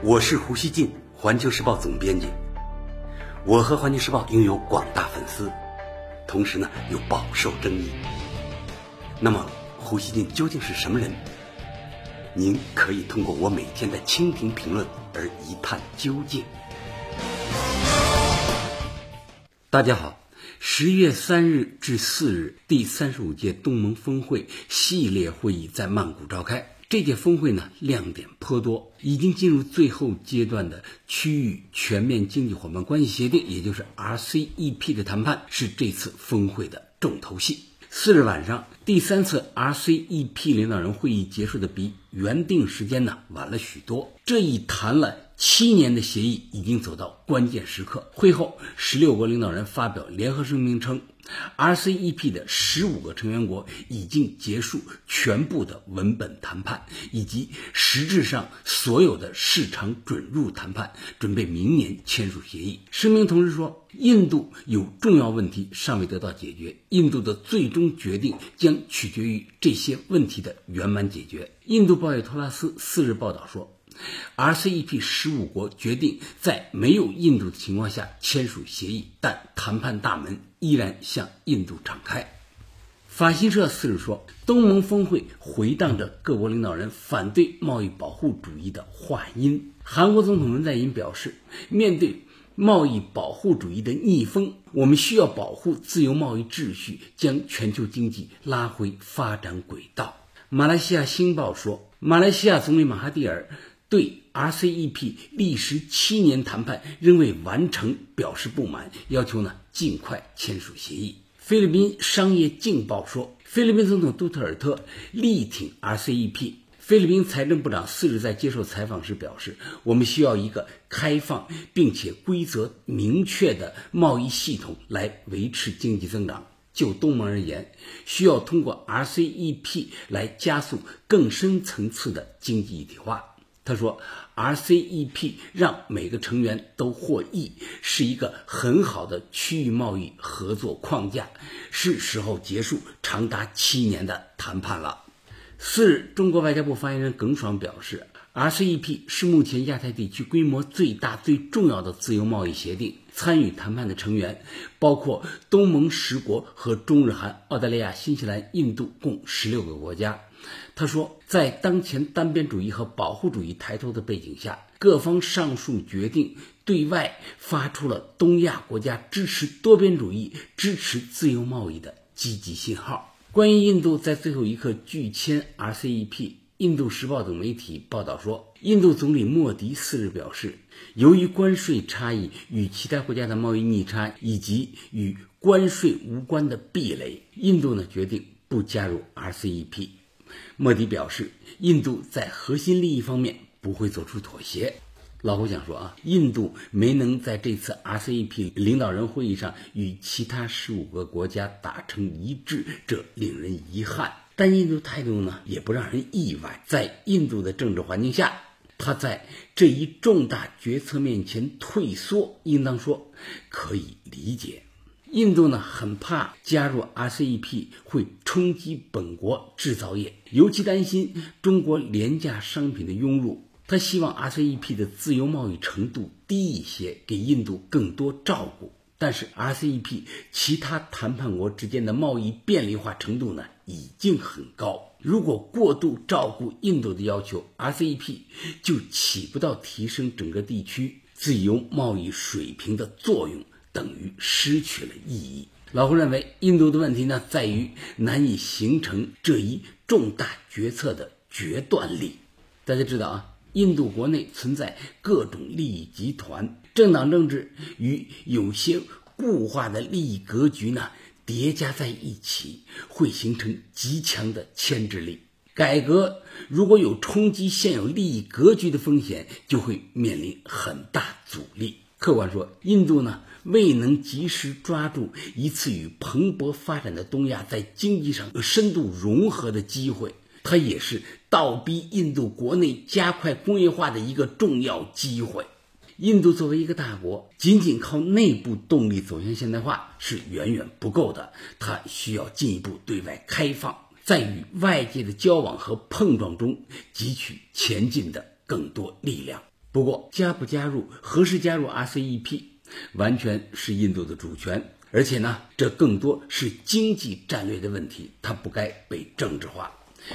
我是胡锡进，环球时报总编辑。我和环球时报拥有广大粉丝，同时呢又饱受争议。那么，胡锡进究竟是什么人？您可以通过我每天的蜻蜓评论而一探究竟。大家好，十月三日至四日，第三十五届东盟峰会系列会议在曼谷召开。这届峰会呢，亮点颇多，已经进入最后阶段的区域全面经济伙伴关系协定，也就是 RCEP 的谈判，是这次峰会的重头戏。四日晚上，第三次 RCEP 领导人会议结束的比原定时间呢晚了许多。这一谈了七年的协议已经走到关键时刻。会后，十六国领导人发表联合声明称。RCEP 的十五个成员国已经结束全部的文本谈判，以及实质上所有的市场准入谈判，准备明年签署协议。声明同时说，印度有重要问题尚未得到解决，印度的最终决定将取决于这些问题的圆满解决。印度报业托拉斯四日报道说。RCEP 十五国决定在没有印度的情况下签署协议，但谈判大门依然向印度敞开。法新社四日说，东盟峰会回荡着各国领导人反对贸易保护主义的话音。韩国总统文在寅表示，面对贸易保护主义的逆风，我们需要保护自由贸易秩序，将全球经济拉回发展轨道。马来西亚星报说，马来西亚总理马哈蒂尔。对 RCEP 历时七年谈判仍未完成表示不满，要求呢尽快签署协议。菲律宾商业镜报说，菲律宾总统杜特尔特力挺 RCEP。菲律宾财政部长四日在接受采访时表示：“我们需要一个开放并且规则明确的贸易系统来维持经济增长。就东盟而言，需要通过 RCEP 来加速更深层次的经济一体化。”他说：“RCEP 让每个成员都获益，是一个很好的区域贸易合作框架，是时候结束长达七年的谈判了。”四日，中国外交部发言人耿爽表示：“RCEP 是目前亚太地区规模最大、最重要的自由贸易协定。参与谈判的成员包括东盟十国和中日韩、澳大利亚、新西兰、印度共十六个国家。”他说，在当前单边主义和保护主义抬头的背景下，各方上述决定对外发出了东亚国家支持多边主义、支持自由贸易的积极信号。关于印度在最后一刻拒签 RCEP，《印度时报》等媒体报道说，印度总理莫迪四日表示，由于关税差异与其他国家的贸易逆差以及与关税无关的壁垒，印度呢决定不加入 RCEP。莫迪表示，印度在核心利益方面不会做出妥协。老胡想说啊，印度没能在这次 RCEP 领导人会议上与其他十五个国家达成一致，这令人遗憾。但印度态度呢，也不让人意外。在印度的政治环境下，他在这一重大决策面前退缩，应当说可以理解。印度呢很怕加入 RCEP 会冲击本国制造业，尤其担心中国廉价商品的涌入。他希望 RCEP 的自由贸易程度低一些，给印度更多照顾。但是 RCEP 其他谈判国之间的贸易便利化程度呢已经很高，如果过度照顾印度的要求，RCEP 就起不到提升整个地区自由贸易水平的作用。等于失去了意义。老胡认为，印度的问题呢，在于难以形成这一重大决策的决断力。大家知道啊，印度国内存在各种利益集团、政党政治与有些固化的利益格局呢叠加在一起，会形成极强的牵制力。改革如果有冲击现有利益格局的风险，就会面临很大阻力。客观说，印度呢？未能及时抓住一次与蓬勃发展的东亚在经济上深度融合的机会，它也是倒逼印度国内加快工业化的一个重要机会。印度作为一个大国，仅仅靠内部动力走向现代化是远远不够的，它需要进一步对外开放，在与外界的交往和碰撞中汲取前进的更多力量。不过，加不加入、何时加入 RCEP，完全是印度的主权。而且呢，这更多是经济战略的问题，它不该被政治化。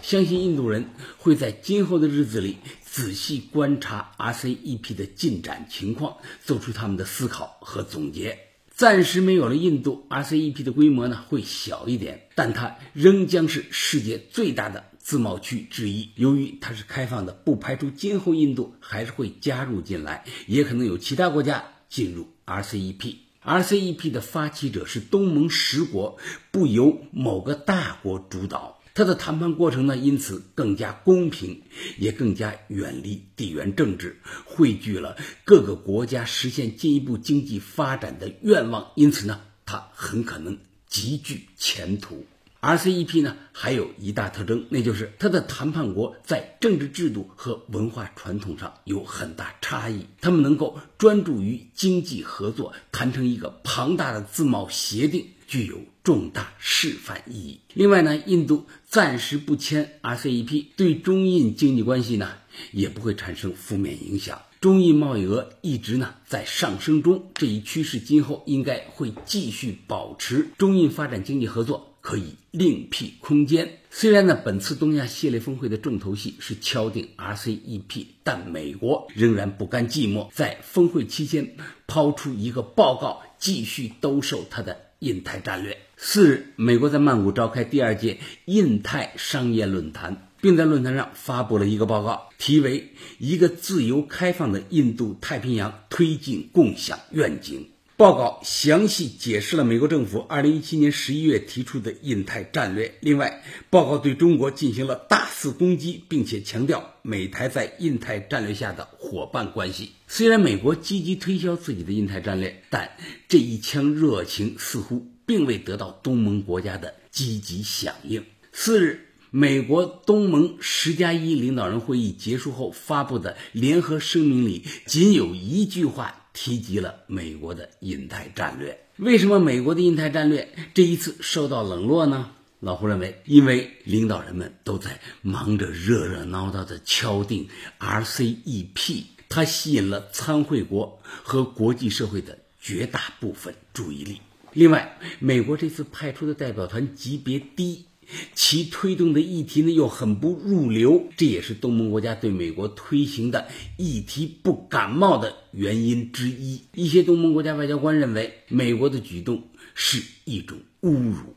相信印度人会在今后的日子里仔细观察 RCEP 的进展情况，做出他们的思考和总结。暂时没有了印度，RCEP 的规模呢会小一点，但它仍将是世界最大的自贸区之一。由于它是开放的，不排除今后印度还是会加入进来，也可能有其他国家进入 RCEP。RCEP 的发起者是东盟十国，不由某个大国主导。它的谈判过程呢，因此更加公平，也更加远离地缘政治，汇聚了各个国家实现进一步经济发展的愿望。因此呢，它很可能极具前途。RCEP 呢，还有一大特征，那就是它的谈判国在政治制度和文化传统上有很大差异。他们能够专注于经济合作，谈成一个庞大的自贸协定，具有重大示范意义。另外呢，印度暂时不签 RCEP，对中印经济关系呢也不会产生负面影响。中印贸易额一直呢在上升中，这一趋势今后应该会继续保持。中印发展经济合作。可以另辟空间。虽然呢，本次东亚系列峰会的重头戏是敲定 RCEP，但美国仍然不甘寂寞，在峰会期间抛出一个报告，继续兜售它的印太战略。四日，美国在曼谷召开第二届印太商业论坛，并在论坛上发布了一个报告，题为《一个自由开放的印度太平洋推进共享愿景》。报告详细解释了美国政府2017年11月提出的印太战略。另外，报告对中国进行了大肆攻击，并且强调美台在印太战略下的伙伴关系。虽然美国积极推销自己的印太战略，但这一腔热情似乎并未得到东盟国家的积极响应。四日，美国东盟十加一领导人会议结束后发布的联合声明里，仅有一句话。提及了美国的印太战略，为什么美国的印太战略这一次受到冷落呢？老胡认为，因为领导人们都在忙着热热闹闹的敲定 RCEP，它吸引了参会国和国际社会的绝大部分注意力。另外，美国这次派出的代表团级别低。其推动的议题呢又很不入流，这也是东盟国家对美国推行的议题不感冒的原因之一。一些东盟国家外交官认为，美国的举动是一种侮辱。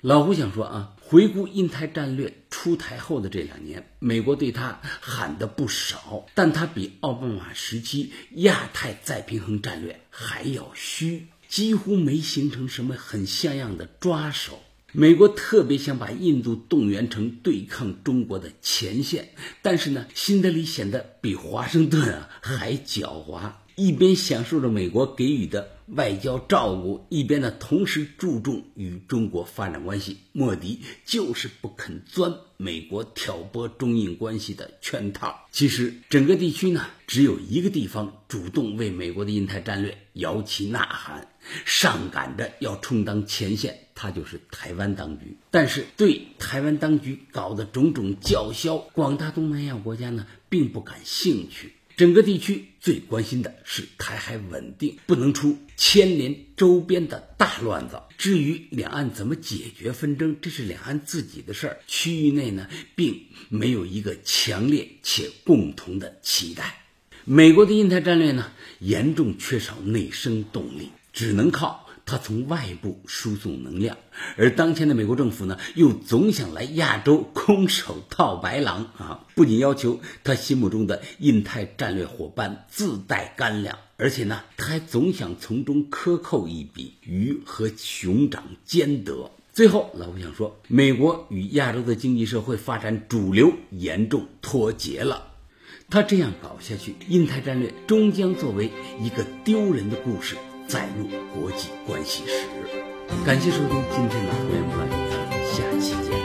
老胡想说啊，回顾印太战略出台后的这两年，美国对他喊的不少，但他比奥巴马时期亚太再平衡战略还要虚，几乎没形成什么很像样的抓手。美国特别想把印度动员成对抗中国的前线，但是呢，新德里显得比华盛顿啊还狡猾。一边享受着美国给予的外交照顾，一边呢同时注重与中国发展关系。莫迪就是不肯钻美国挑拨中印关系的圈套。其实整个地区呢，只有一个地方主动为美国的印太战略摇旗呐喊，上赶着要充当前线，他就是台湾当局。但是对台湾当局搞的种种叫嚣，广大东南亚国家呢并不感兴趣。整个地区最关心的是台海稳定，不能出牵连周边的大乱子。至于两岸怎么解决纷争，这是两岸自己的事儿。区域内呢，并没有一个强烈且共同的期待。美国的印太战略呢，严重缺少内生动力，只能靠。他从外部输送能量，而当前的美国政府呢，又总想来亚洲空手套白狼啊！不仅要求他心目中的印太战略伙伴自带干粮，而且呢，他还总想从中克扣一笔，鱼和熊掌兼得。最后，老胡想说，美国与亚洲的经济社会发展主流严重脱节了。他这样搞下去，印太战略终将作为一个丢人的故事。载入国际关系史。感谢收听今天的《互联网》，咱们下期见。